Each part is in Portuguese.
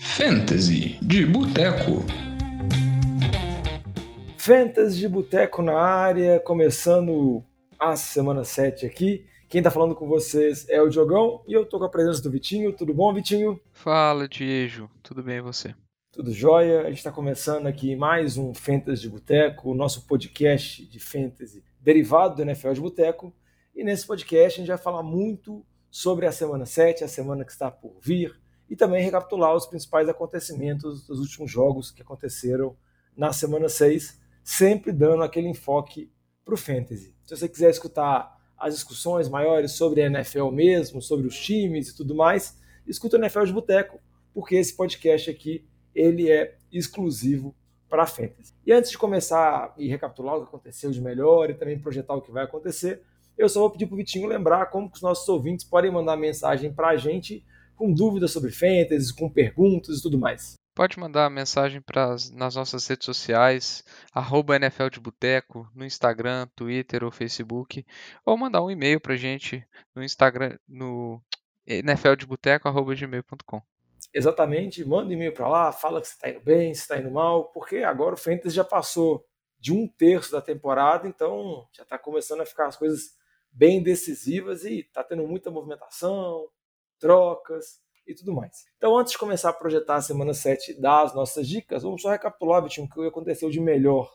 Fantasy de Boteco. Fantasy de Boteco na área, começando a semana 7 aqui. Quem tá falando com vocês é o Diogão e eu tô com a presença do Vitinho. Tudo bom, Vitinho? Fala, Diego. Tudo bem e você? Tudo jóia. A gente está começando aqui mais um Fantasy de Boteco, o nosso podcast de fantasy derivado do NFL de Boteco. E nesse podcast a gente vai falar muito sobre a semana 7, a semana que está por vir, e também recapitular os principais acontecimentos dos últimos jogos que aconteceram na semana 6, sempre dando aquele enfoque para o fantasy. Se você quiser escutar as discussões maiores sobre a NFL mesmo, sobre os times e tudo mais, escuta o NFL de Boteco, porque esse podcast aqui ele é exclusivo para a Fantasy. E antes de começar e recapitular o que aconteceu de melhor e também projetar o que vai acontecer, eu só vou pedir para o Vitinho lembrar como que os nossos ouvintes podem mandar mensagem para a gente com dúvidas sobre Fantasy, com perguntas e tudo mais. Pode mandar mensagem para nas nossas redes sociais, arroba NFL de Boteco, no Instagram, Twitter ou Facebook, ou mandar um e-mail para a gente no Instagram, no nfldeboteco.gmail.com. Exatamente, manda um e-mail para lá, fala que você está indo bem, se está indo mal, porque agora o Fantasy já passou de um terço da temporada, então já está começando a ficar as coisas bem decisivas e está tendo muita movimentação, trocas e tudo mais. Então, antes de começar a projetar a semana 7 das nossas dicas, vamos só recapitular, Vitinho, o que aconteceu de melhor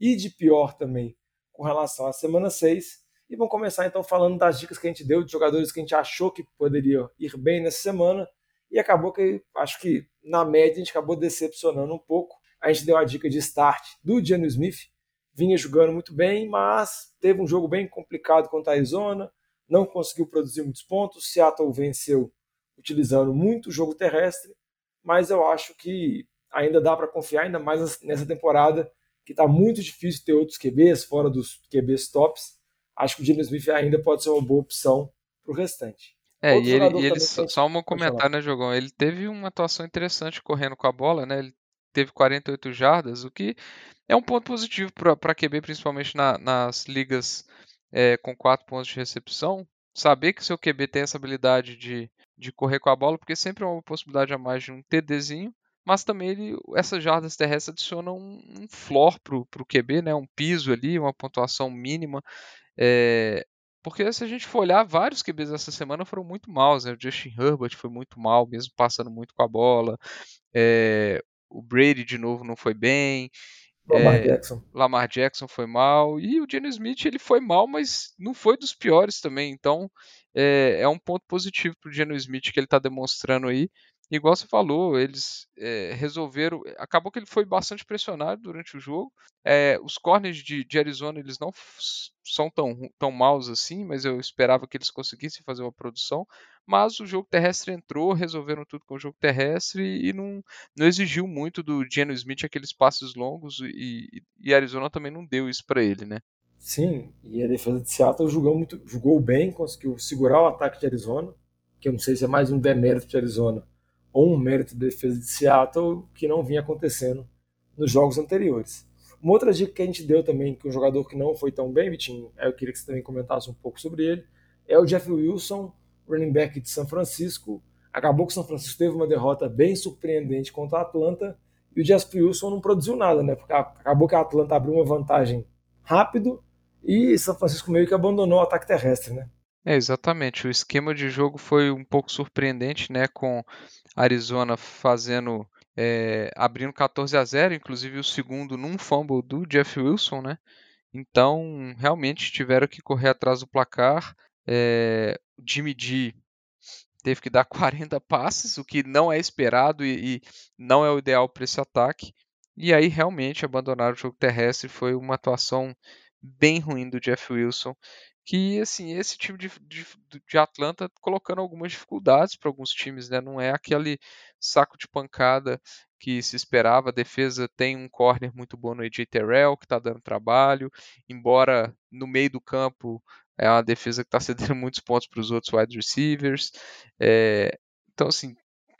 e de pior também com relação à semana 6. E vamos começar então falando das dicas que a gente deu de jogadores que a gente achou que poderiam ir bem nessa semana. E acabou que, acho que na média, a gente acabou decepcionando um pouco. A gente deu a dica de start do Geno Smith, vinha jogando muito bem, mas teve um jogo bem complicado contra a Arizona, não conseguiu produzir muitos pontos. Seattle venceu utilizando muito o jogo terrestre, mas eu acho que ainda dá para confiar, ainda mais nessa temporada, que está muito difícil ter outros QBs fora dos QBs tops. Acho que o Geno Smith ainda pode ser uma boa opção para o restante. É, Outro e ele, e ele só, só um comentário, né, Jogão? Ele teve uma atuação interessante correndo com a bola, né? Ele teve 48 jardas, o que é um ponto positivo para QB, principalmente na, nas ligas é, com 4 pontos de recepção. Saber que seu QB tem essa habilidade de, de correr com a bola, porque sempre é uma possibilidade a mais de um TDzinho, mas também ele, essas jardas terrestres adicionam um, um floor para o QB, né, um piso ali, uma pontuação mínima. É, porque se a gente for olhar, vários QBs essa semana foram muito maus. Né? O Justin Herbert foi muito mal, mesmo passando muito com a bola. É, o Brady, de novo, não foi bem. Lamar é, Jackson. Lamar Jackson foi mal. E o Geno Smith, ele foi mal, mas não foi dos piores também. Então, é, é um ponto positivo para o Geno Smith que ele está demonstrando aí. Igual você falou, eles é, resolveram. Acabou que ele foi bastante pressionado durante o jogo. É, os corners de, de, Arizona eles não são tão, tão maus assim, mas eu esperava que eles conseguissem fazer uma produção. Mas o jogo terrestre entrou, resolveram tudo com o jogo terrestre e não, não exigiu muito do Geno Smith aqueles passes longos e, e Arizona também não deu isso para ele, né? Sim, e a defesa de Seattle jogou, muito, jogou bem, conseguiu segurar o ataque de Arizona, que eu não sei se é mais um demérito de Arizona ou um mérito da defesa de Seattle que não vinha acontecendo nos jogos anteriores. Uma outra dica que a gente deu também, que um jogador que não foi tão bem, Vitinho, eu queria que você também comentasse um pouco sobre ele, é o Jeff Wilson, running back de São Francisco. Acabou que São Francisco teve uma derrota bem surpreendente contra a Atlanta e o Jeff Wilson não produziu nada, né? Porque acabou que a Atlanta abriu uma vantagem rápido e São Francisco meio que abandonou o ataque terrestre, né? É, exatamente. O esquema de jogo foi um pouco surpreendente, né? Com Arizona fazendo. É, abrindo 14 a 0, inclusive o segundo num fumble do Jeff Wilson, né? Então, realmente tiveram que correr atrás do placar. É, Jimmy G teve que dar 40 passes, o que não é esperado e, e não é o ideal para esse ataque. E aí realmente abandonar o jogo terrestre foi uma atuação bem ruim do Jeff Wilson que assim esse time de, de, de Atlanta colocando algumas dificuldades para alguns times, né? Não é aquele saco de pancada que se esperava. A defesa tem um corner muito bom no AJ Terrell que está dando trabalho, embora no meio do campo é uma defesa que está cedendo muitos pontos para os outros wide receivers. É, então assim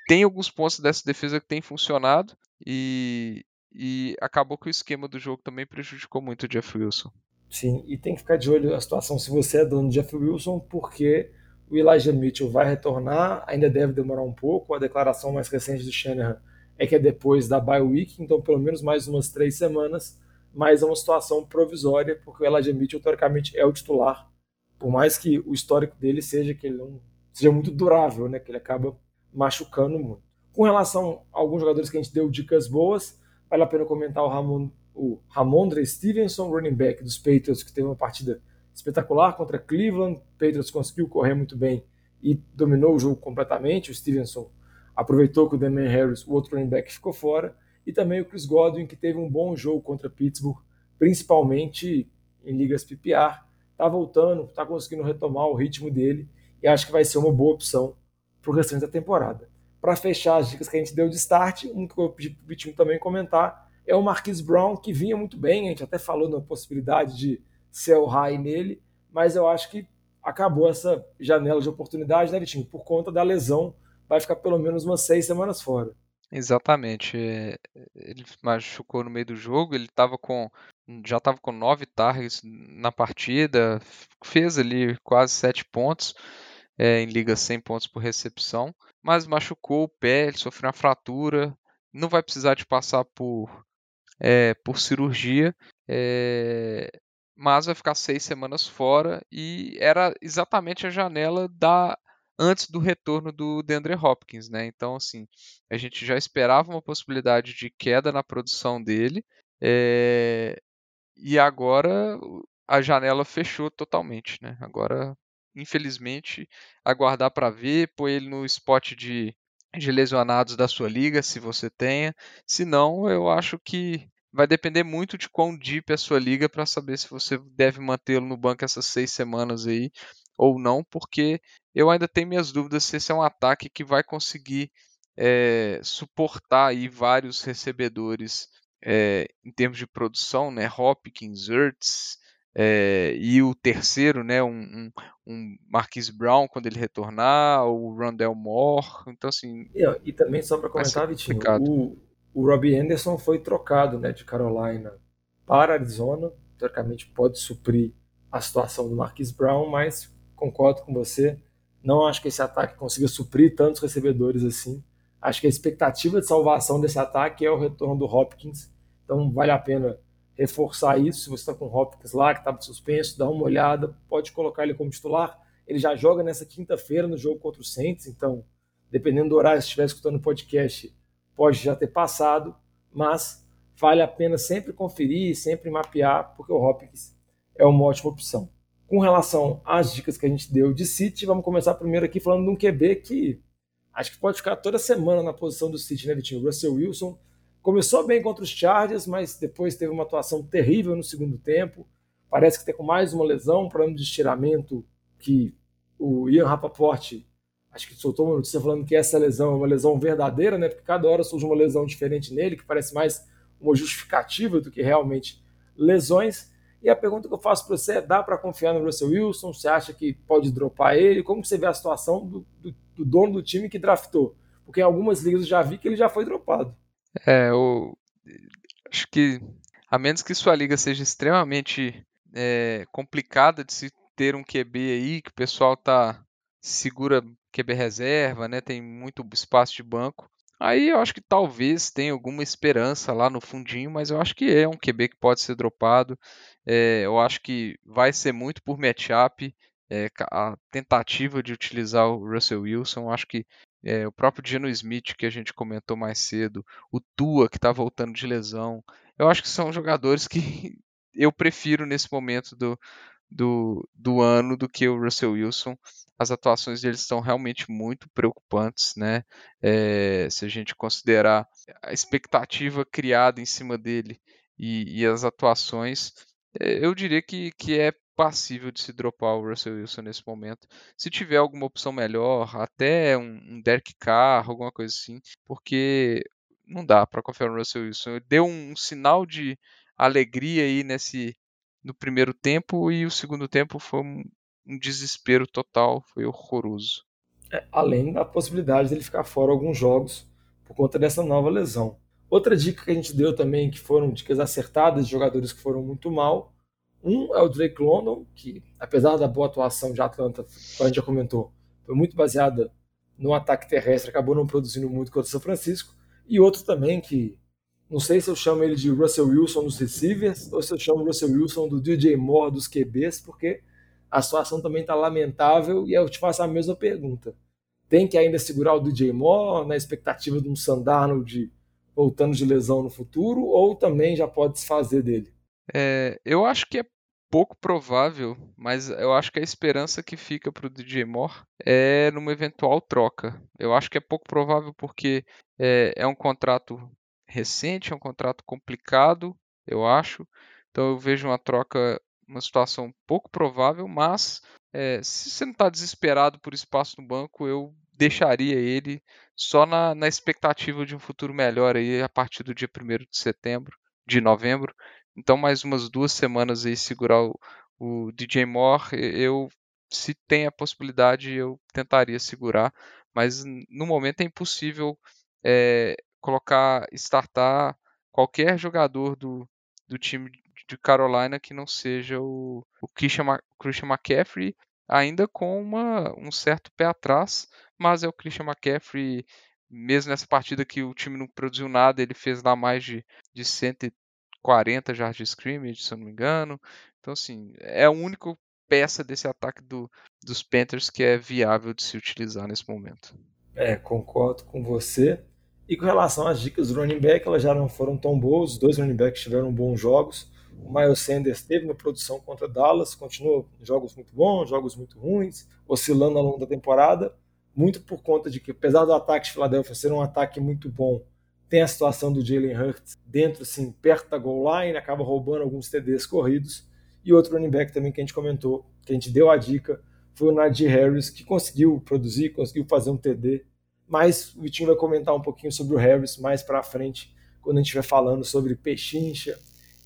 tem alguns pontos dessa defesa que tem funcionado e, e acabou que o esquema do jogo também prejudicou muito o Jeff Wilson. Sim, e tem que ficar de olho a situação se você é dono de Jeff Wilson, porque O Elijah Mitchell vai retornar, ainda deve demorar um pouco. A declaração mais recente do Shanahan é que é depois da bye week, então pelo menos mais umas três semanas. Mas é uma situação provisória, porque o Elijah Mitchell, teoricamente, é o titular. Por mais que o histórico dele seja que ele não seja muito durável, né? Que ele acaba machucando muito. Com relação a alguns jogadores que a gente deu dicas boas, vale a pena comentar o Ramon, o Ramondre Stevenson, running back dos Patriots, que teve uma partida espetacular contra Cleveland. Patriots conseguiu correr muito bem e dominou o jogo completamente. O Stevenson aproveitou que o Damian Harris, o outro running back, ficou fora. E também o Chris Godwin, que teve um bom jogo contra Pittsburgh, principalmente em ligas PPR. Está voltando, está conseguindo retomar o ritmo dele e acho que vai ser uma boa opção para o restante da temporada. Para fechar as dicas que a gente deu de start, um que eu pedi para o Vitinho também comentar é o Marquis Brown, que vinha muito bem, a gente até falou na possibilidade de sell high nele, mas eu acho que acabou essa janela de oportunidade, né, Vitinho? Por conta da lesão, vai ficar pelo menos umas seis semanas fora. Exatamente. É, ele machucou no meio do jogo, ele tava com. Já estava com nove targets na partida, fez ali quase sete pontos é, em liga 100 pontos por recepção, mas machucou o pé, ele sofreu uma fratura, não vai precisar de passar por, é, por cirurgia. É, mas vai ficar seis semanas fora e era exatamente a janela da antes do retorno do DeAndre Hopkins, né? Então, assim, a gente já esperava uma possibilidade de queda na produção dele é... e agora a janela fechou totalmente, né? Agora, infelizmente, aguardar para ver, pôr ele no spot de, de lesionados da sua liga, se você tenha. Se não, eu acho que vai depender muito de quão deep é a sua liga para saber se você deve mantê-lo no banco essas seis semanas aí ou não, porque eu ainda tenho minhas dúvidas se esse é um ataque que vai conseguir é, suportar aí vários recebedores é, em termos de produção, né? Hopkins, Ertz, é, e o terceiro, né, um, um, um Marquise Brown quando ele retornar, o Rondell Moore, então assim... E, e também só para comentar, Vitinho, o, o Robbie Anderson foi trocado né, de Carolina para Arizona. Teoricamente pode suprir a situação do Marquis Brown, mas concordo com você. Não acho que esse ataque consiga suprir tantos recebedores assim. Acho que a expectativa de salvação desse ataque é o retorno do Hopkins. Então vale a pena reforçar isso. Se você está com o Hopkins lá, que estava suspenso, dá uma olhada, pode colocar ele como titular. Ele já joga nessa quinta-feira no jogo contra o Saints, então, dependendo do horário, se estiver escutando o podcast, pode já ter passado, mas vale a pena sempre conferir, sempre mapear, porque o Hopkins é uma ótima opção. Com relação às dicas que a gente deu de City, vamos começar primeiro aqui falando de um QB que acho que pode ficar toda semana na posição do City, né, Vitinho? Russell Wilson começou bem contra os Chargers, mas depois teve uma atuação terrível no segundo tempo. Parece que tem com mais uma lesão, um problema de estiramento que o Ian Rapaport acho que soltou uma notícia falando que essa lesão é uma lesão verdadeira, né? Porque cada hora surge uma lesão diferente nele, que parece mais uma justificativa do que realmente lesões. E a pergunta que eu faço para você é: dá para confiar no Russell Wilson? Você acha que pode dropar ele? Como você vê a situação do, do, do dono do time que draftou? Porque em algumas ligas eu já vi que ele já foi dropado. É, eu acho que a menos que sua liga seja extremamente é, complicada de se ter um QB aí, que o pessoal tá segura QB reserva, né? Tem muito espaço de banco. Aí eu acho que talvez tenha alguma esperança lá no fundinho, mas eu acho que é um QB que pode ser dropado. É, eu acho que vai ser muito por matchup. É, a tentativa de utilizar o Russell Wilson, eu acho que é, o próprio Geno Smith, que a gente comentou mais cedo, o Tua, que está voltando de lesão, eu acho que são jogadores que eu prefiro nesse momento do, do, do ano do que o Russell Wilson. As atuações deles estão realmente muito preocupantes, né? É, se a gente considerar a expectativa criada em cima dele e, e as atuações, é, eu diria que, que é passível de se dropar o Russell Wilson nesse momento. Se tiver alguma opção melhor, até um, um Derek Carr, alguma coisa assim, porque não dá para confiar no Russell Wilson. Deu um, um sinal de alegria aí nesse no primeiro tempo e o segundo tempo foi um, um desespero total, foi horroroso. É, além da possibilidade dele ficar fora alguns jogos por conta dessa nova lesão. Outra dica que a gente deu também, que foram dicas acertadas de jogadores que foram muito mal. Um é o Drake London, que apesar da boa atuação de Atlanta, como a gente já comentou, foi muito baseada no ataque terrestre, acabou não produzindo muito contra o São Francisco. E outro também que não sei se eu chamo ele de Russell Wilson dos receivers ou se eu chamo Russell Wilson do DJ Moore dos QBs, porque a situação também está lamentável e eu te faço a mesma pergunta. Tem que ainda segurar o DJ Moore na expectativa de um Sandarnold voltando de lesão no futuro ou também já pode se fazer dele? É, eu acho que é pouco provável, mas eu acho que a esperança que fica para o DJ Moore é numa eventual troca. Eu acho que é pouco provável porque é, é um contrato recente, é um contrato complicado, eu acho. Então eu vejo uma troca, uma situação pouco provável, mas é, se você não está desesperado por espaço no banco, eu deixaria ele só na, na, expectativa de um futuro melhor aí a partir do dia 1 de setembro, de novembro. Então mais umas duas semanas aí segurar o, o DJ Moore, eu se tem a possibilidade eu tentaria segurar, mas no momento é impossível é, colocar, startar qualquer jogador do, do time de Carolina que não seja o, o Christian, Christian McCaffrey, ainda com uma, um certo pé atrás, mas é o Christian McCaffrey, mesmo nessa partida que o time não produziu nada, ele fez lá mais de, de 140 jardas de scrimmage, se eu não me engano. Então, assim, é a única peça desse ataque do, dos Panthers que é viável de se utilizar nesse momento. É, concordo com você. E com relação às dicas do running back, elas já não foram tão boas. Os dois running backs tiveram bons jogos. O Miles Sanders teve uma produção contra Dallas, continua jogos muito bons, jogos muito ruins, oscilando ao longo da temporada, muito por conta de que, apesar do ataque de Philadelphia ser um ataque muito bom, tem a situação do Jalen Hurts dentro, assim, perto da goal line, acaba roubando alguns TDs corridos. E outro running back também que a gente comentou, que a gente deu a dica, foi o Najee Harris, que conseguiu produzir, conseguiu fazer um TD mas o Vitinho vai comentar um pouquinho sobre o Harris mais para frente, quando a gente estiver falando sobre pechincha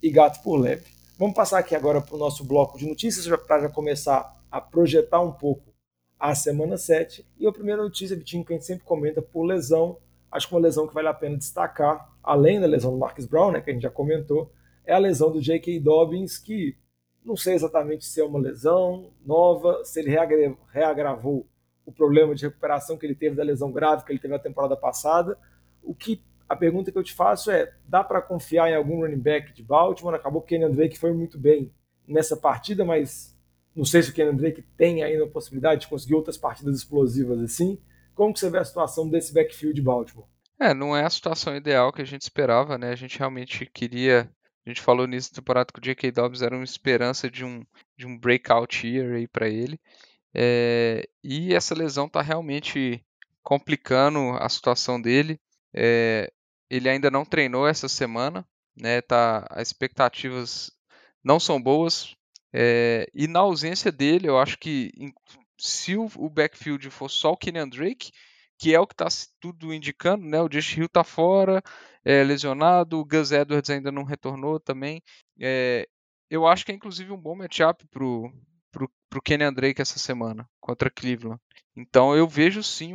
e gato por leve. Vamos passar aqui agora para o nosso bloco de notícias para já começar a projetar um pouco a semana 7. E a primeira notícia, Vitinho, que a gente sempre comenta por lesão, acho que uma lesão que vale a pena destacar, além da lesão do Marcus Brown, né, que a gente já comentou, é a lesão do J.K. Dobbins, que não sei exatamente se é uma lesão nova, se ele reagravou o problema de recuperação que ele teve da lesão grave que ele teve na temporada passada. O que a pergunta que eu te faço é: dá para confiar em algum running back de Baltimore? Acabou que o Kenyon Drake foi muito bem nessa partida, mas não sei se o Kenyon Drake tem ainda a possibilidade de conseguir outras partidas explosivas assim. Como que você vê a situação desse backfield de Baltimore? É, não é a situação ideal que a gente esperava, né? A gente realmente queria a gente falou nisso na temporada que o J.K. Dobbs era uma esperança de um, de um breakout year aí para ele. É, e essa lesão está realmente complicando a situação dele. É, ele ainda não treinou essa semana, né? Tá, as expectativas não são boas. É, e na ausência dele, eu acho que se o, o backfield for só o Kenyan Drake, que é o que está tudo indicando, né? O Josh Hill está fora, é, lesionado, o Gus Edwards ainda não retornou também. É, eu acho que é inclusive um bom matchup pro, para o Kenny Drake essa semana contra Cleveland. Então eu vejo sim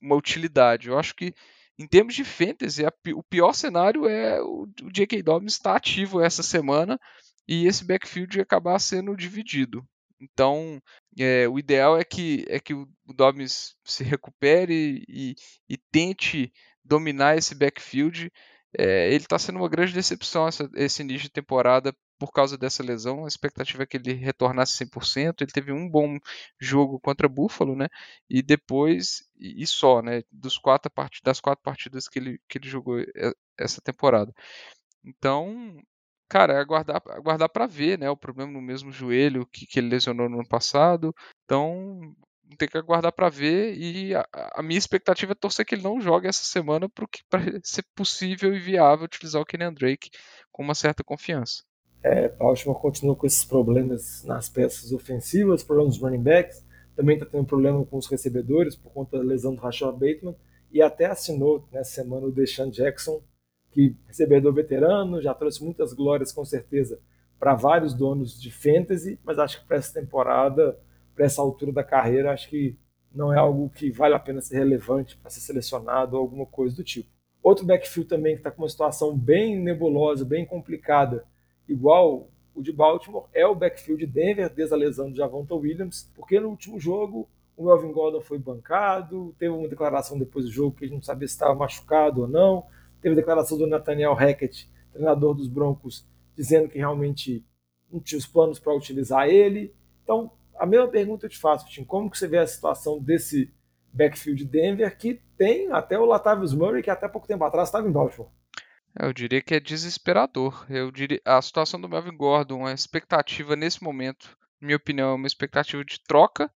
uma utilidade. Eu acho que em termos de fantasy, o pior cenário é o, J.K. Dobbins estar ativo essa semana e esse backfield acabar sendo dividido. Então, é, o ideal é que, é que o Dobbins se recupere e, e tente dominar esse backfield. É, ele está sendo uma grande decepção essa, esse início de temporada por causa dessa lesão. A expectativa é que ele retornasse 100%. Ele teve um bom jogo contra Buffalo, né? E depois, e só, né? Dos quatro. Das quatro partidas que ele, que ele jogou essa temporada. Então, cara, é aguardar, aguardar para ver, né? O problema no mesmo joelho que, que ele lesionou no ano passado. Então, tem que aguardar para ver e a, a, minha expectativa é torcer que ele não jogue essa semana para ser possível e viável utilizar o Kenyan Drake com uma certa confiança. É, Baltimore continua com esses problemas nas peças ofensivas, problemas dos running backs, também está tendo problema com os recebedores por conta da lesão do Rashad Bateman e até assinou nessa semana o Deshaun Jackson, que recebedor veterano, já trouxe muitas glórias com certeza para vários donos de fantasy, mas acho que para essa temporada, para essa altura da carreira, acho que não é algo que vale a pena ser relevante para ser selecionado ou alguma coisa do tipo. Outro backfield também que está com uma situação bem nebulosa, bem complicada, igual o de Baltimore, é o backfield de Denver, desde a lesão de Javonta Williams, porque no último jogo o Melvin Gordon foi bancado, teve uma declaração depois do jogo que a gente não sabia se estava machucado ou não, teve a declaração do Nathaniel Hackett, treinador dos Broncos, dizendo que realmente não tinha os planos para utilizar ele. Então, a mesma pergunta eu te faço, Tim, como que você vê a situação desse backfield de Denver, que tem até o Latavius Murray, que até pouco tempo atrás estava em Baltimore? Eu diria que é desesperador. Eu diria a situação do Melvin Gordon, a expectativa nesse momento, minha opinião, é uma expectativa de troca.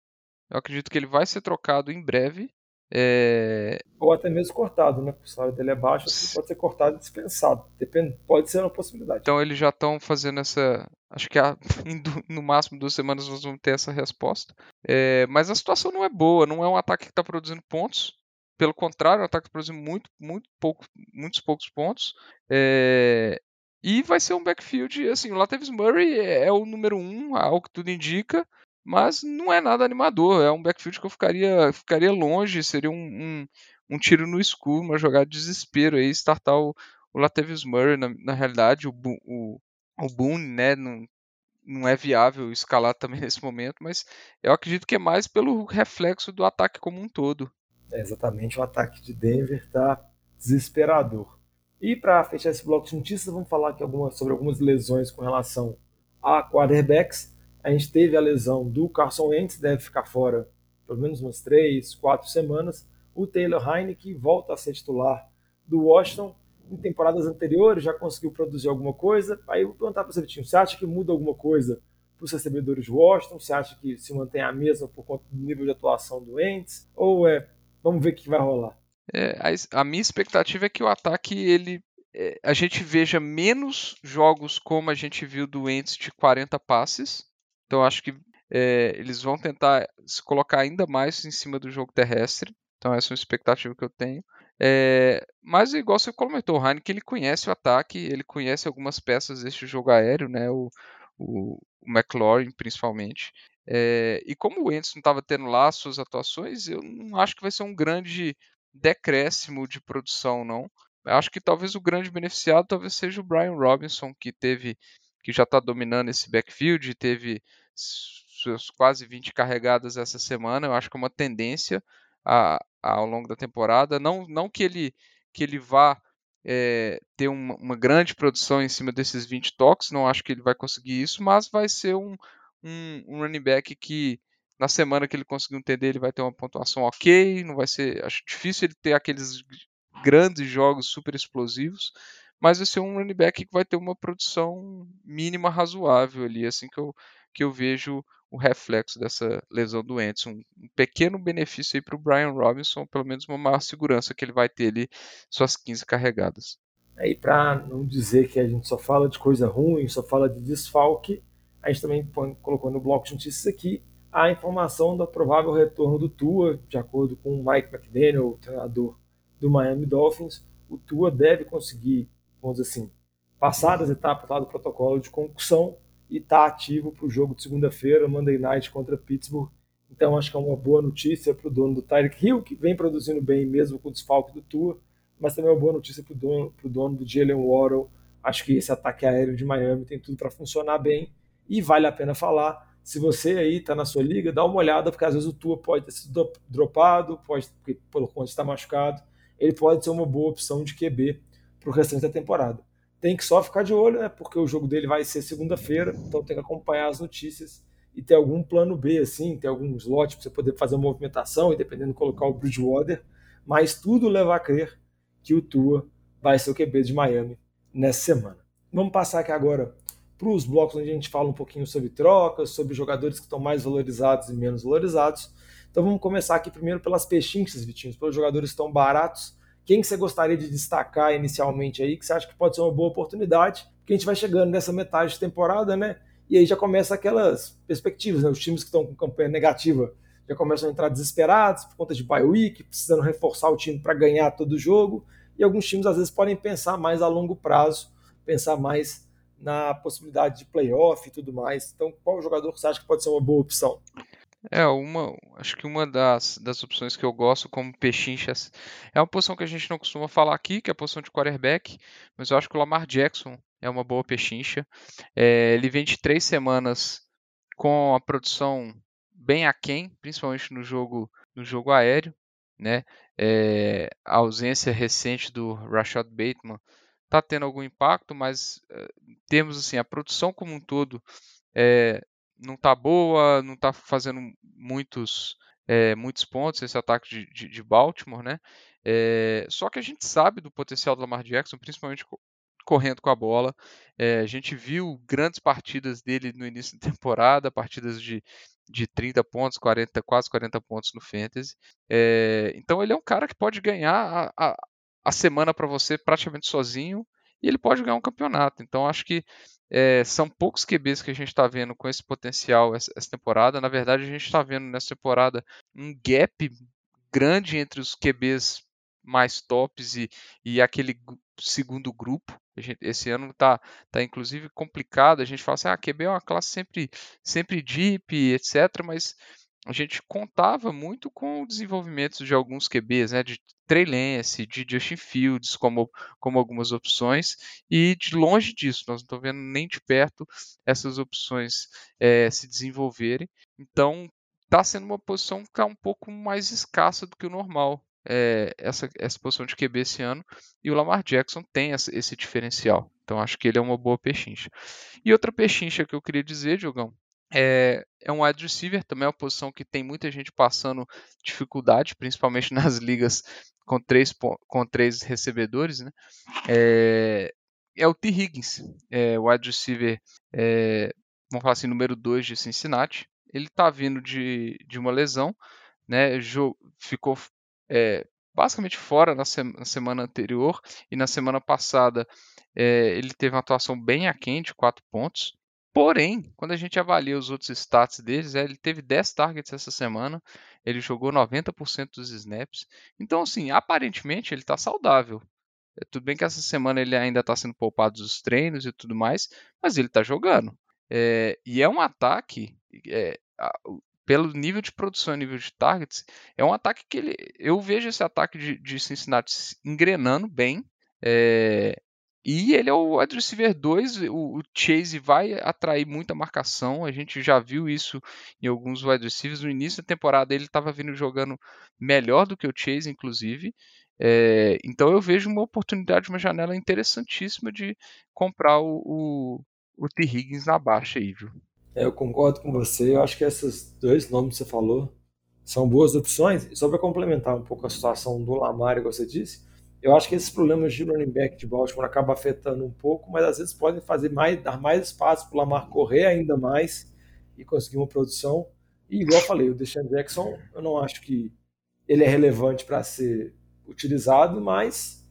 Eu acredito que ele vai ser trocado em breve. É... Ou até mesmo cortado, né? Porque o salário dele é baixo, assim, pode ser cortado e dispensado. Depende, pode ser uma possibilidade. Então eles já estão fazendo essa. Acho que há, no máximo duas semanas nós vamos ter essa resposta. É... Mas a situação não é boa, não é um ataque que está produzindo pontos. Pelo contrário, é um ataque que está produzindo muito, muito pouco, muitos poucos pontos. É... E vai ser um backfield, assim, o Latavius Murray é, é o número um, ao que tudo indica, mas não é nada animador. É um backfield que eu ficaria, ficaria longe, seria um, um, um tiro no escuro, uma jogada de desespero aí, startar o, o Latavius Murray, na, na realidade, o, o, o Boone, né, não, não é viável escalar também nesse momento, mas eu acredito que é mais pelo reflexo do ataque como um todo. É exatamente, o ataque de Denver está desesperador. E para fechar esse bloco de notícias, vamos falar aqui algumas, sobre algumas lesões com relação a quarterbacks. A gente teve a lesão do Carson Wentz, deve ficar fora pelo menos umas três, quatro semanas. O Taylor Heineke volta a ser titular do Washington. Em temporadas anteriores já conseguiu produzir alguma coisa. Aí eu vou perguntar para você, Vitinho, você acha que muda alguma coisa para os recebedores de Washington? Você acha que se mantém a mesma por conta do nível de atuação do Wentz? Ou é, vamos ver o que vai rolar? É, a, a, minha expectativa é que o ataque ele é, a gente veja menos jogos como a gente viu do Wentz de 40 passes então acho que é, eles vão tentar se colocar ainda mais em cima do jogo terrestre. Então essa é uma expectativa que eu tenho. É, mas igual você comentou, o Heineken ele conhece o ataque, ele conhece algumas peças deste jogo aéreo, né? O, o, o McLaurin principalmente. É, e como o Wentz não estava tendo lá suas atuações, eu não acho que vai ser um grande decréscimo de produção, não. Eu acho que talvez o grande beneficiado talvez seja o Brian Robinson, que teve que já está dominando esse backfield, teve suas quase 20 carregadas essa semana. Eu acho que é uma tendência a, a, ao longo da temporada. Não, não que ele que ele vá é, ter uma, uma, grande produção em cima desses 20 toques, não acho que ele vai conseguir isso, mas vai ser um, um, um running back que na semana que ele conseguir entender, ele vai ter uma pontuação ok, não vai ser, acho difícil ele ter aqueles grandes jogos super explosivos, mas vai ser um running back que vai ter uma produção mínima razoável ali, assim que eu, que eu vejo o reflexo dessa lesão do. Um pequeno benefício aí para o Brian Robinson, pelo menos uma maior segurança que ele vai ter ali suas 15 carregadas. Aí, para não dizer que a gente só fala de coisa ruim, só fala de desfalque, a gente também colocou no bloco de notícias aqui a informação do provável retorno do Tua, de acordo com o Mike McDaniel, o treinador do Miami Dolphins. O Tua deve conseguir vamos dizer assim, as etapas lá do protocolo de concussão e está ativo para o jogo de segunda-feira, Monday Night contra Pittsburgh. Então acho que é uma boa notícia para o dono do Tyreek Hill, que vem produzindo bem mesmo com o desfalque do Tua, mas também é uma boa notícia para o dono, dono do Jalen Waddle. Acho que esse ataque aéreo de Miami tem tudo para funcionar bem e vale a pena falar. Se você aí está na sua liga, dá uma olhada, porque às vezes o Tua pode ter sido dropado, pode, porque pelo está machucado, ele pode ser uma boa opção de QB para o restante da temporada. Tem que só ficar de olho, né? Porque o jogo dele vai ser segunda-feira, então tem que acompanhar as notícias e ter algum plano B, assim, ter algum slot para você poder fazer uma movimentação e dependendo colocar o Bridgewater. Mas tudo leva a crer que o Tua vai ser o QB de Miami nessa semana. Vamos passar aqui agora para os blocos onde a gente fala um pouquinho sobre trocas, sobre jogadores que estão mais valorizados e menos valorizados. Então vamos começar aqui primeiro pelas pechinchas, Vitinho, pelos jogadores que estão baratos quem que você gostaria de destacar inicialmente aí, que você acha que pode ser uma boa oportunidade? Porque a gente vai chegando nessa metade de temporada, né? E aí já começa aquelas perspectivas, né? Os times que estão com campanha negativa já começam a entrar desesperados por conta de bye week, precisando reforçar o time para ganhar todo o jogo. E alguns times às vezes podem pensar mais a longo prazo, pensar mais na possibilidade de playoff e tudo mais. Então, qual jogador você acha que pode ser uma boa opção? É, uma, acho que uma das, das opções que eu gosto como pechinchas é uma posição que a gente não costuma falar aqui, que é a posição de quarterback, mas eu acho que o Lamar Jackson é uma boa pechincha. É, ele vem de três semanas com a produção bem aquém, principalmente no jogo, no jogo aéreo. Né? É, a ausência recente do Rashad Bateman está tendo algum impacto, mas é, temos assim a produção como um todo é, não está boa, não está fazendo muitos é, muitos pontos esse ataque de, de, de Baltimore, né? É, só que a gente sabe do potencial do Lamar Jackson, principalmente correndo com a bola. É, a gente viu grandes partidas dele no início da temporada, partidas de, de 30 pontos, 40, quase 40 pontos no Fantasy. É, então ele é um cara que pode ganhar a, a, a semana para você praticamente sozinho e ele pode ganhar um campeonato. Então acho que é, são poucos QBs que a gente está vendo com esse potencial essa, essa temporada. Na verdade, a gente está vendo nessa temporada um gap grande entre os QBs mais tops e, e aquele segundo grupo. Gente, esse ano está tá inclusive complicado. A gente fala assim, ah, QB é uma classe sempre, sempre deep, etc. Mas a gente contava muito com o desenvolvimento de alguns QBs, né, de Trey Lance, de Justin Fields como, como algumas opções, e de longe disso, nós não estamos vendo nem de perto essas opções é, se desenvolverem. Então, está sendo uma posição que está um pouco mais escassa do que o normal, é, essa, essa posição de QB esse ano, e o Lamar Jackson tem essa, esse diferencial. Então, acho que ele é uma boa pechincha. E outra pechincha que eu queria dizer, Diogão, é, é um wide receiver, também é uma posição que tem muita gente passando dificuldade, principalmente nas ligas com três, com três recebedores, né? É, é o T. Higgins, é, o wide receiver, é, vamos falar assim, número 2 de Cincinnati. Ele está vindo de, de uma lesão, né? Ficou é, basicamente fora na, na, semana anterior e na semana passada é, ele teve uma atuação bem aquém de 4 pontos. Porém, quando a gente avalia os outros stats deles, é, ele teve 10 targets essa semana, ele jogou 90% dos snaps. Então, assim, aparentemente ele está saudável. É, tudo bem que essa semana ele ainda está sendo poupado dos treinos e tudo mais, mas ele está jogando. É, e é um ataque, é, a, pelo nível de produção e nível de targets, é um ataque que ele, eu vejo esse ataque de, de Cincinnati engrenando bem. É, e ele é o wide receiver 2, o, Chase vai atrair muita marcação, a gente já viu isso em alguns wide receivers. No início da temporada ele estava vindo jogando melhor do que o Chase, inclusive. É, então eu vejo uma oportunidade, uma janela interessantíssima de comprar o, o, o T. Higgins na baixa aí, viu? É, eu concordo com você, eu acho que esses dois nomes que você falou são boas opções. Só para complementar um pouco a situação do Lamar, como você disse, eu acho que esses problemas de running back de Baltimore acabam afetando um pouco, mas às vezes podem fazer mais, dar mais espaço para o Lamar correr ainda mais e conseguir uma produção. E igual eu falei, o Deshaun Jackson, eu não acho que ele é relevante para ser utilizado, mas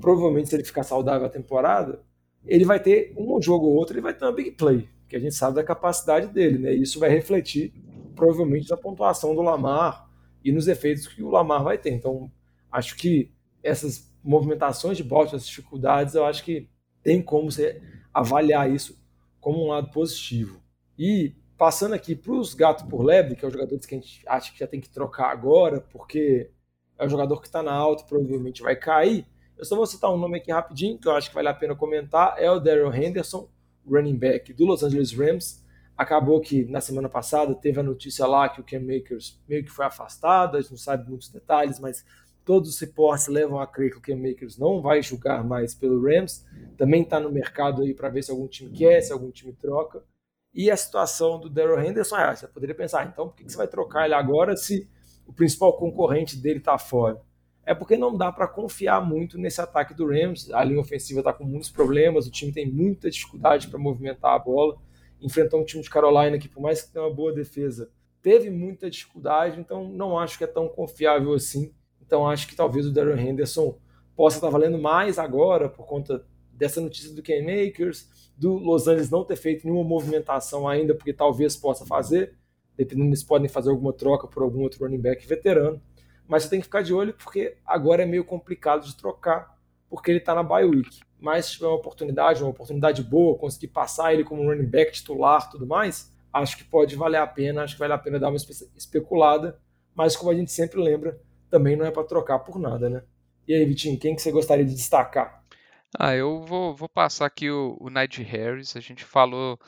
provavelmente se ele ficar saudável a temporada, ele vai ter um jogo ou outro, ele vai ter uma big play, que a gente sabe da capacidade dele, né? E isso vai refletir provavelmente na pontuação do Lamar e nos efeitos que o Lamar vai ter. Então, acho que essas movimentações de bote, essas dificuldades, eu acho que tem como você avaliar isso como um lado positivo. E passando aqui para os gatos por lebre, que é o jogador que a gente acha que já tem que trocar agora, porque é um jogador que está na alta, provavelmente vai cair. Eu só vou citar um nome aqui rapidinho, que eu acho que vale a pena comentar, é o Daryl Henderson, running back do Los Angeles Rams. Acabou que na semana passada teve a notícia lá que o Cam Makers meio que foi afastado, a gente não sabe muitos detalhes, mas Todos os reportes levam a crer que o Cam não vai jogar mais pelo Rams. Também está no mercado aí para ver se algum time quer, se algum time troca. E a situação do Daryl Henderson, ah, você poderia pensar, então por que você vai trocar ele agora se o principal concorrente dele está fora? É porque não dá para confiar muito nesse ataque do Rams. A linha ofensiva está com muitos problemas, o time tem muita dificuldade para movimentar a bola. Enfrentou um time de Carolina que, por mais que tenha uma boa defesa, teve muita dificuldade, então não acho que é tão confiável assim. Então acho que talvez o Darren Henderson possa estar valendo mais agora por conta dessa notícia do Ken Makers, do Los Angeles não ter feito nenhuma movimentação ainda, porque talvez possa fazer, dependendo eles podem fazer alguma troca por algum outro running back veterano. Mas você tem que ficar de olho porque agora é meio complicado de trocar, porque ele está na bye week. Mas se tiver uma oportunidade, uma oportunidade boa, conseguir passar ele como running back titular tudo mais, acho que pode valer a pena, acho que vale a pena dar uma especulada. Mas como a gente sempre lembra, também não é para trocar por nada, né? E aí, Vitinho, quem que você gostaria de destacar? Ah, eu vou, vou passar aqui o, o Harris. A gente falou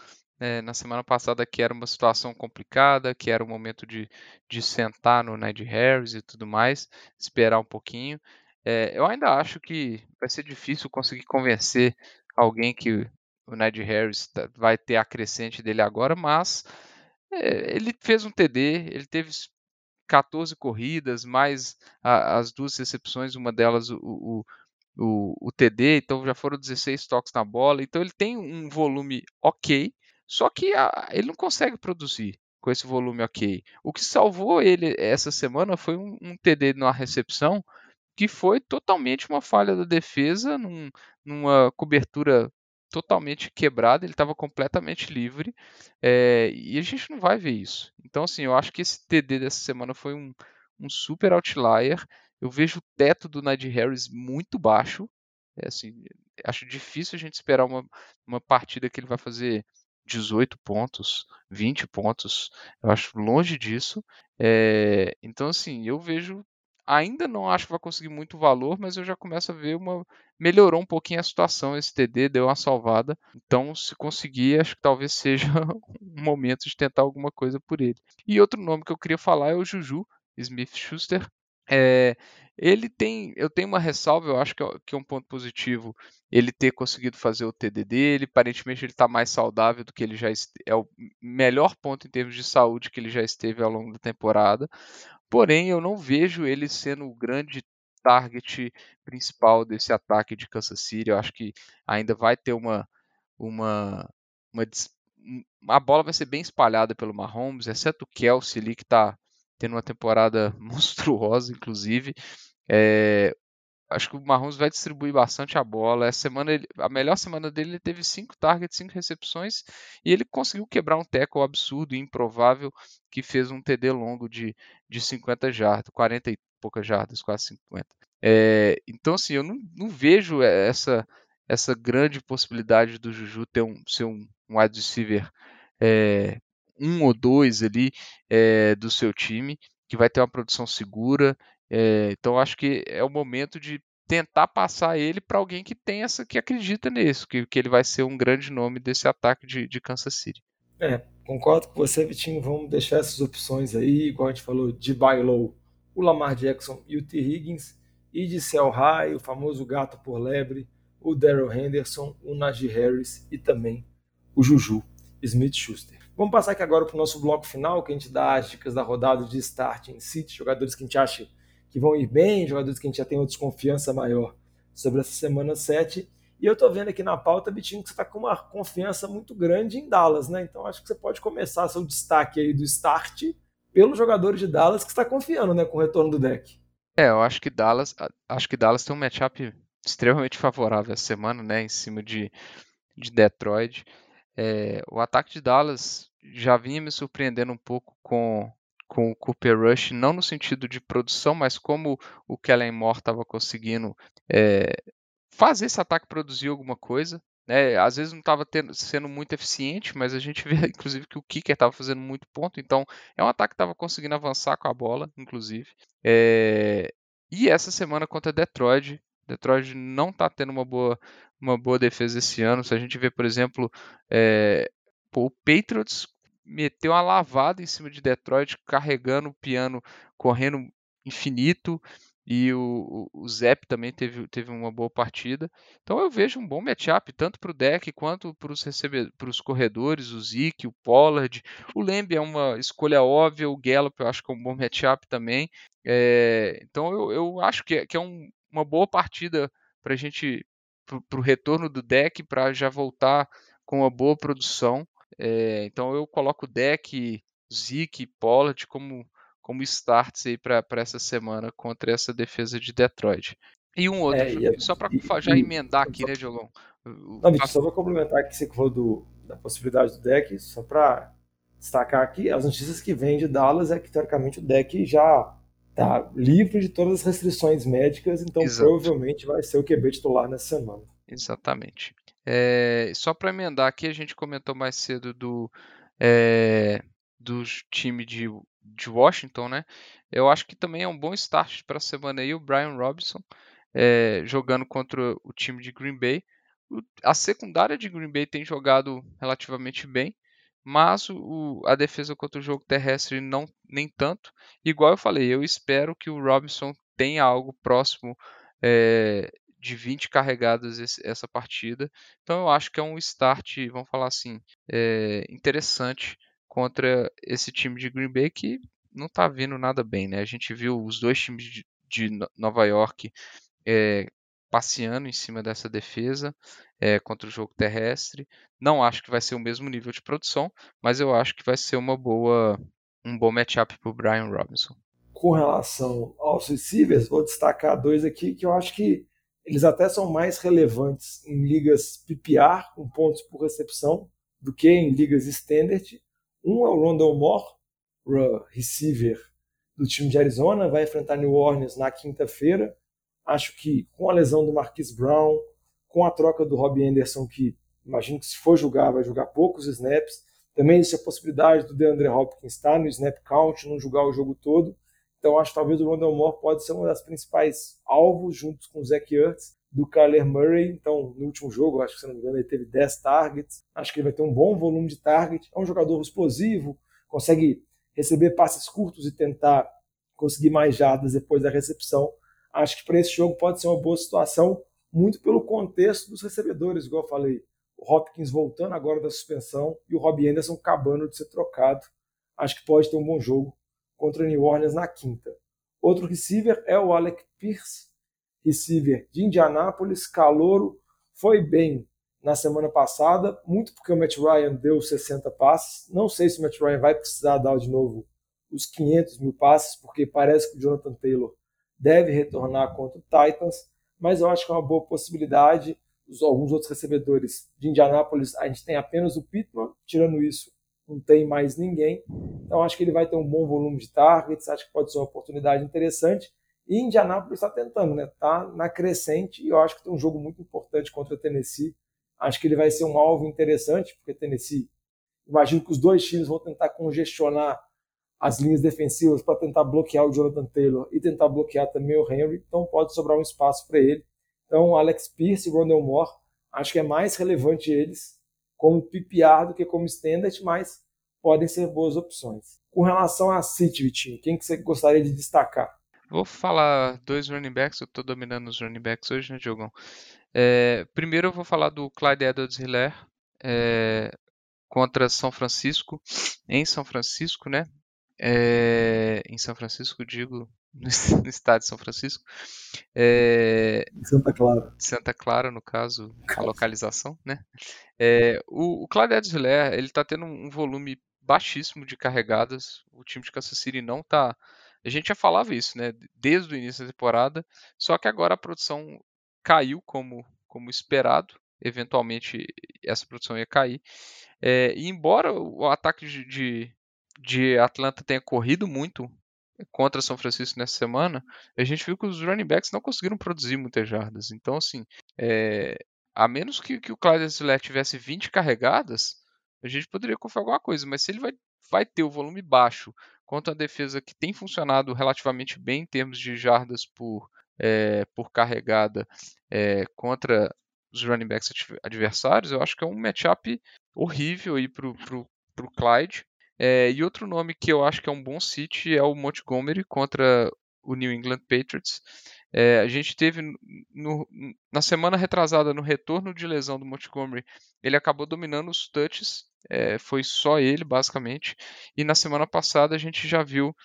é, na semana passada que era uma situação complicada, que era o momento de, de sentar no Ned Harris e tudo mais, esperar um pouquinho. É, eu ainda acho que vai ser difícil conseguir convencer alguém que o Ned Harris tá, vai ter a crescente dele agora, mas é, ele fez um TD, ele teve 14 corridas, mais a, as duas recepções, uma delas o, o, o, o, TD, então já foram 16 toques na bola, então ele tem um volume ok, só que a, ele não consegue produzir com esse volume ok. O que salvou ele essa semana foi um, um TD na recepção que foi totalmente uma falha da defesa, num, numa cobertura totalmente quebrada, ele estava completamente livre, é, e a gente não vai ver isso. Então, assim, eu acho que esse TD dessa semana foi um, um super outlier. Eu vejo o teto do Najee Harris muito baixo. É, assim, acho difícil a gente esperar uma, uma partida que ele vai fazer 18 pontos, 20 pontos. Eu acho longe disso. É, então, assim, eu vejo Ainda não acho que vai conseguir muito valor, mas eu já começo a ver uma. Melhorou um pouquinho a situação. Esse TD deu uma salvada. Então, se conseguir, acho que talvez seja um momento de tentar alguma coisa por ele. E outro nome que eu queria falar é o Juju Smith Schuster. É, ele tem, eu tenho uma ressalva, eu acho que é, que é, um ponto positivo ele ter conseguido fazer o TD dele. Aparentemente ele está mais saudável do que ele já é o melhor ponto em termos de saúde que ele já esteve ao longo da temporada. Porém, eu não vejo ele sendo o grande target principal desse ataque de Kansas City. Eu acho que ainda vai ter uma uma uma a bola vai ser bem espalhada pelo Mahomes, exceto o Kelsey ali que está tendo uma temporada monstruosa, inclusive. É, acho que o Mahomes vai distribuir bastante a bola. Essa semana, ele, a melhor semana dele, ele teve 5 targets, 5 recepções e ele conseguiu quebrar um tackle absurdo e improvável que fez um TD longo de, de 50 jardas, 40 e poucas jardas, quase 50. É, então, assim, eu não, não, vejo essa, essa grande possibilidade do Juju ter um, ser um, um wide receiver é, um ou dois ali é, do seu time, que vai ter uma produção segura é, então acho que é o momento de tentar passar ele para alguém que tem essa, que acredita nisso, que, que ele vai ser um grande nome desse ataque de, de Kansas City. É, concordo com você, Vitinho. Vamos deixar essas opções aí, igual a gente falou, de Bailou, o Lamar Jackson e o T. Higgins, e de Cell High, o famoso gato por lebre, o Daryl Henderson, o Najee Harris e também o Juju Smith-Schuster. Vamos passar aqui agora para o nosso bloco final, que a gente dá as dicas da rodada de start em City, jogadores que a gente acha que vão ir bem, jogadores que a gente já tem uma desconfiança maior sobre essa semana 7. E eu estou vendo aqui na pauta, Bitinho, que você está com uma confiança muito grande em Dallas, né? Então acho que você pode começar seu destaque aí do start pelos jogadores de Dallas que está confiando, né, com o retorno do deck. É, eu acho que Dallas, acho que Dallas tem um matchup extremamente favorável essa semana, né, em cima de, de Detroit. É, o ataque de Dallas já vinha me surpreendendo um pouco com com o Cooper Rush, não no sentido de produção, mas como o Kellen Moore estava conseguindo é, fazer esse ataque produzir alguma coisa. Né? Às vezes não estava sendo muito eficiente, mas a gente vê, inclusive, que o Kicker estava fazendo muito ponto. Então, é um ataque que estava conseguindo avançar com a bola, inclusive. É... E essa semana contra Detroit, Detroit não está tendo uma boa, uma boa defesa esse ano. Se a gente vê, por exemplo, é... Pô, o Patriots meteu uma lavada em cima de Detroit, carregando o piano, correndo infinito. E o, o, o Zep também teve, teve uma boa partida. Então eu vejo um bom matchup, tanto para o deck quanto para os corredores, o Zeke, o Pollard. O Lembe é uma escolha óbvia, o Gallup eu acho que é um bom matchup também. É, então eu, eu acho que é, que é um, uma boa partida para a gente, para o retorno do deck, para já voltar com uma boa produção. É, então eu coloco deck, Zeke Pollard como, como starts aí para essa semana contra essa defesa de Detroit. E um outro, é, só para já e, emendar aqui, só, né, Diogão? Não, só vou complementar aqui, você falou do, da possibilidade do deck, só para destacar aqui, as notícias que vêm de Dallas é que, teoricamente, o deck já está livre de todas as restrições médicas, então Exato. provavelmente vai ser o QB titular nessa semana. Exatamente. É, só para emendar aqui, a gente comentou mais cedo do, é, do time de, de Washington, né? Eu acho que também é um bom start para a semana aí o Brian Robinson é, jogando contra o time de Green Bay. a secundária de Green Bay tem jogado relativamente bem. mas o, a defesa contra o jogo terrestre não nem tanto. Igual eu falei, eu espero que o Robinson tenha algo próximo é, de 20 carregadas esse, essa partida. Então eu acho que é um start, vamos falar assim, é, interessante contra esse time de Green Bay que não está vindo nada bem, né? A gente viu os dois times de, de Nova York é, passeando em cima dessa defesa é, contra o jogo terrestre. Não acho que vai ser o mesmo nível de produção, mas eu acho que vai ser uma boa, um bom matchup para o Brian Robinson. Com relação aos receivers, vou destacar dois aqui que eu acho que eles até são mais relevantes em ligas PPR, com pontos por recepção, do que em ligas standard. Um é o Rondell Moore, receiver do time de Arizona, vai enfrentar New Orleans na quinta-feira. Acho que com a lesão do Marquis Brown, com a troca do Robbie Anderson, que imagino que se for jogar, vai jogar poucos snaps. Também existe a possibilidade do DeAndre Hopkins estar no snap count, não jogar o jogo todo. Então acho que talvez o Rondell Moore pode ser uma das principais alvos, juntos com o Zach Ertz, do Kyler Murray. Então, no último jogo, acho que se não me engano, ele teve 10 targets. Acho que ele vai ter um bom volume de target. É um jogador explosivo, consegue receber passes curtos e tentar conseguir mais jardas depois da recepção acho que para esse jogo pode ser uma boa situação, muito pelo contexto dos recebedores, igual eu falei. O Hopkins voltando agora da suspensão e o Robbie Anderson acabando de ser trocado. Acho que pode ter um bom jogo contra New Orleans na quinta. Outro receiver é o Alec Pierce, receiver de Indianápolis, calouro, foi bem na semana passada, muito porque o Matt Ryan deu 60 passes. Não sei se o Matt Ryan vai precisar dar de novo os 500 mil passes, porque parece que o Jonathan Taylor deve retornar contra o Titans, mas eu acho que é uma boa possibilidade. Os, alguns outros recebedores de Indianápolis, a gente tem apenas o Pittman, tirando isso, não tem mais ninguém. Então acho que ele vai ter um bom volume de targets, acho que pode ser uma oportunidade interessante. E Indianápolis está tentando, né? Está na crescente e eu acho que tem um jogo muito importante contra o Tennessee. Acho que ele vai ser um alvo interessante, porque Tennessee, imagino que os dois times vão tentar congestionar as linhas defensivas para tentar bloquear o Jonathan Taylor e tentar bloquear também o Henry, então pode sobrar um espaço para ele. Então, Alex Pierce e Rondell Moore, acho que é mais relevante eles como PPR do que como standard, mas podem ser boas opções. Com relação a City, Vitinho, quem que você gostaria de destacar? Vou falar dois running backs, eu estou dominando os running backs hoje, né, Diogão? É, primeiro eu vou falar do Clyde Edwards-Helaire é, contra São Francisco, em São Francisco, né? é, em São Francisco, digo, no, estado de São Francisco. É, Santa Clara. Santa Clara, no caso, a localização, né? É, o, o Claudio Hiller, ele tá tendo um volume baixíssimo de carregadas. O time de Kansas City não tá. A gente já falava isso, né? Desde o início da temporada. Só que agora a produção caiu como, como esperado. Eventualmente essa produção ia cair. É, e embora o ataque de, de, de Atlanta tenha corrido muito contra São Francisco nessa semana, a gente viu que os running backs não conseguiram produzir muitas jardas. Então, assim, é, a menos que, que o Clyde Sled tivesse 20 carregadas, a gente poderia confiar alguma coisa. Mas se ele vai, vai ter o volume baixo contra a defesa que tem funcionado relativamente bem em termos de jardas por, é, por carregada é, contra os running backs adversários, eu acho que é um matchup horrível aí pro, pro, pro Clyde. É, e outro nome que eu acho que é um bom city é o Montgomery contra o New England Patriots. É, a gente teve no, na semana retrasada, no retorno de lesão do Montgomery, ele acabou dominando os touches, é, foi só ele, basicamente. E na semana passada a gente já viu,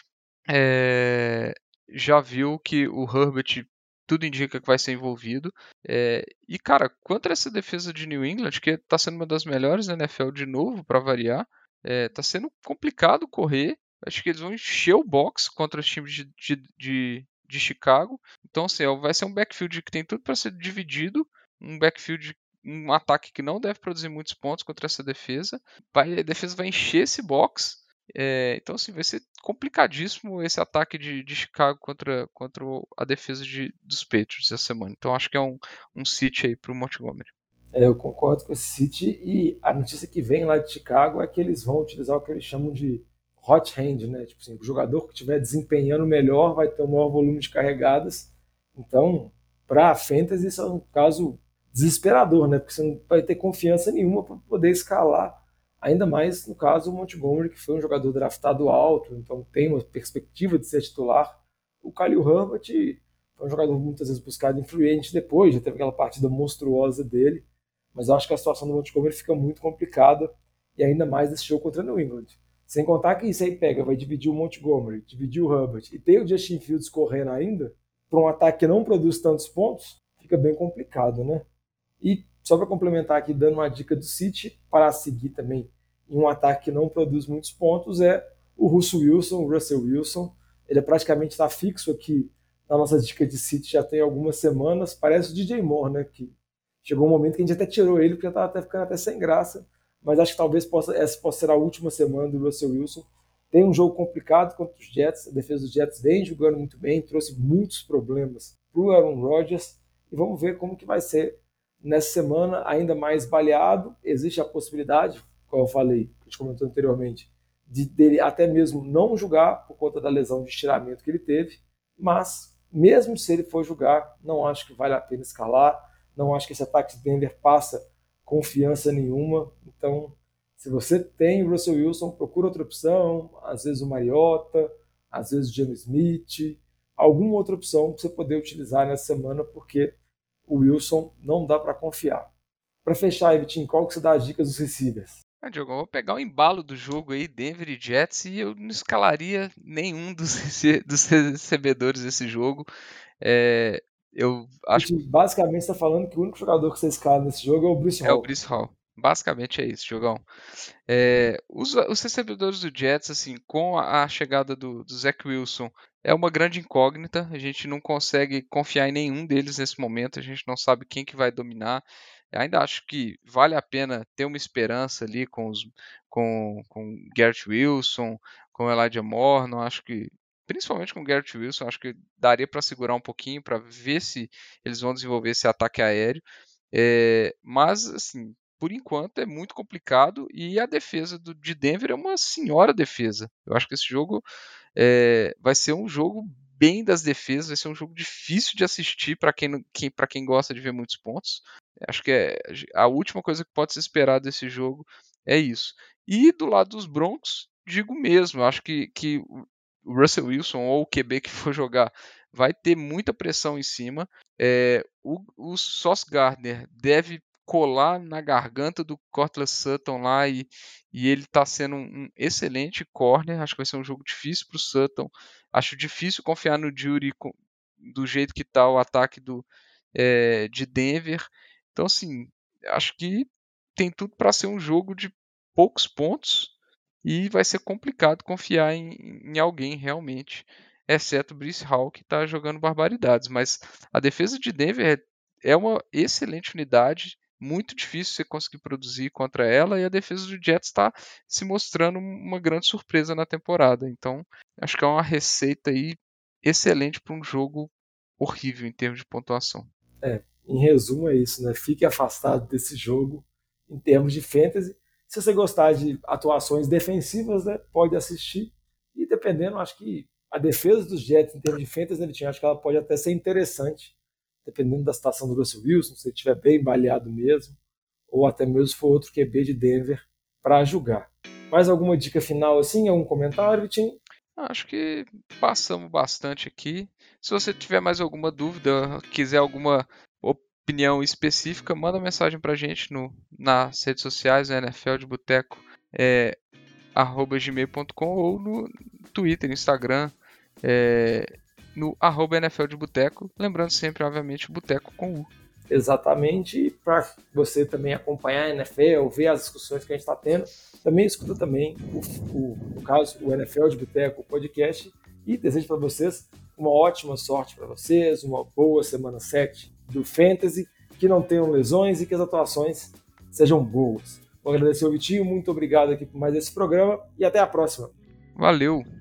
é, já viu que o Herbert tudo indica que vai ser envolvido. É, e cara, contra essa defesa de New England, que está sendo uma das melhores da NFL de novo, para variar, é, tá sendo complicado correr. Acho que eles vão encher o box contra os times de, de, de, de Chicago. Então, assim, vai ser um backfield que tem tudo para ser dividido. Um backfield um ataque que não deve produzir muitos pontos contra essa defesa. Vai, a defesa vai encher esse box. É, então, assim, vai ser complicadíssimo esse ataque de, de Chicago contra, contra a defesa de, dos Patriots essa semana. Então, acho que é um, um aí para o Montgomery. É, eu concordo com esse City e a notícia que vem lá de Chicago é que eles vão utilizar o que eles chamam de hot hand, né? Tipo assim, o jogador que estiver desempenhando melhor vai ter um maior volume de carregadas. Então, para a Fantasy isso é um caso desesperador, né? Porque você não vai ter confiança nenhuma para poder escalar Ainda mais no caso o Montgomery, que foi um jogador draftado alto, então tem uma perspectiva de ser titular. O Khalil Herbert foi um jogador muitas vezes buscado free depois, já teve aquela partida monstruosa dele, mas eu acho que a situação do Montgomery fica muito complicada, e ainda mais nesse jogo contra o New England. Sem contar que isso aí pega, vai dividir o Montgomery, dividir o Herbert, e ter o Justin Fields correndo ainda, para um ataque que não produz tantos pontos, fica bem complicado, né? E só para complementar aqui, dando uma dica do City para seguir também em um ataque que não produz muitos pontos, é o Russell Wilson, o Russell Wilson. Ele é praticamente está fixo aqui na nossa dica de City já tem algumas semanas. Parece o DJ Moore, né? Que chegou um momento que a gente até tirou ele, porque já estava até ficando até sem graça. Mas acho que talvez possa, essa possa ser a última semana do Russell Wilson. Tem um jogo complicado contra os Jets. A defesa dos Jets vem jogando muito bem, trouxe muitos problemas para o Aaron Rodgers. E vamos ver como que vai ser nessa semana, ainda mais baleado. Existe a possibilidade, como eu falei, que a gente comentou anteriormente, de dele até mesmo não jogar por conta da lesão de estiramento que ele teve. Mas, mesmo se ele for jogar, não acho que vale a pena escalar. Não acho que esse ataque de Denver passa confiança nenhuma. Então, se você tem o Russell Wilson, procura outra opção, às vezes o Mariota, às vezes o James Smith, alguma outra opção para você poder utilizar nessa semana, porque o Wilson não dá para confiar. Para fechar, Vitinho, qual que você dá as dicas dos receivers? Ah, Diogo, eu vou pegar o embalo do jogo aí, Denver e Jets, e eu não escalaria nenhum dos, dos recebedores desse jogo. É, eu acho Basicamente, você está falando que o único jogador que você escala nesse jogo é o Bruce Hall. É o Bruce Hall. Basicamente é isso, jogão. É, os, os, recebedores do Jets, assim, com a, a chegada do, do Zach Wilson, é uma grande incógnita. A gente não consegue confiar em nenhum deles nesse momento. A gente não sabe quem que vai dominar. Ainda acho que vale a pena ter uma esperança ali com os com, com Garrett Wilson, com Elijah Moore. Não acho que principalmente com Garrett Wilson, acho que daria para segurar um pouquinho para ver se eles vão desenvolver esse ataque aéreo. É, mas assim, por enquanto é muito complicado e a defesa do, de Denver é uma senhora defesa. Eu acho que esse jogo é, vai ser um jogo bem das defesas, vai ser um jogo difícil de assistir para quem, quem, quem gosta de ver muitos pontos. Acho que é, a última coisa que pode se esperar desse jogo é isso. E do lado dos Broncos, digo mesmo, acho que, que o Russell Wilson ou o QB que for jogar vai ter muita pressão em cima. É, o, o Sauce Gardner deve colar na garganta do Cortland Sutton lá e, e ele está sendo um, excelente corner. Acho que vai ser um jogo difícil para o Sutton. Acho difícil confiar no Jury do jeito que está o ataque do, é, de Denver. Então, assim, acho que tem tudo para ser um jogo de poucos pontos e vai ser complicado confiar em, em alguém realmente, exceto o Brice Hall, que está jogando barbaridades. Mas a defesa de Denver é uma excelente unidade muito difícil você conseguir produzir contra ela e a defesa do Jets está se mostrando uma grande surpresa na temporada. Então, acho que é uma receita aí excelente para um jogo horrível em termos de pontuação. É, em resumo é isso, né? Fique afastado desse jogo em termos de fantasy. Se você gostar de atuações defensivas, né, pode assistir. E dependendo, acho que a defesa dos Jets em termos de fantasy, né, acho que ela pode até ser interessante dependendo da situação do Russell Wilson, se ele estiver bem baleado mesmo, ou até mesmo se for outro QB de Denver para julgar. Mais alguma dica final assim? Algum comentário, Vitinho? Acho que passamos bastante aqui. Se você tiver mais alguma dúvida, quiser alguma opinião específica, manda mensagem para a gente no, nas redes sociais, no NFL de Boteco, é, gmail.com ou no Twitter, Instagram, é, no arroba NFL de Boteco, lembrando sempre, obviamente, Boteco com U. Exatamente, para você também acompanhar a NFL, ver as discussões que a gente está tendo, também escuta também, o, o, no caso, o NFL de Boteco, podcast, e desejo para vocês uma ótima sorte para vocês, uma boa semana 7 do Fantasy, que não tenham lesões e que as atuações sejam boas. Vou agradecer o Vitinho, muito obrigado aqui por mais esse programa e até a próxima. Valeu!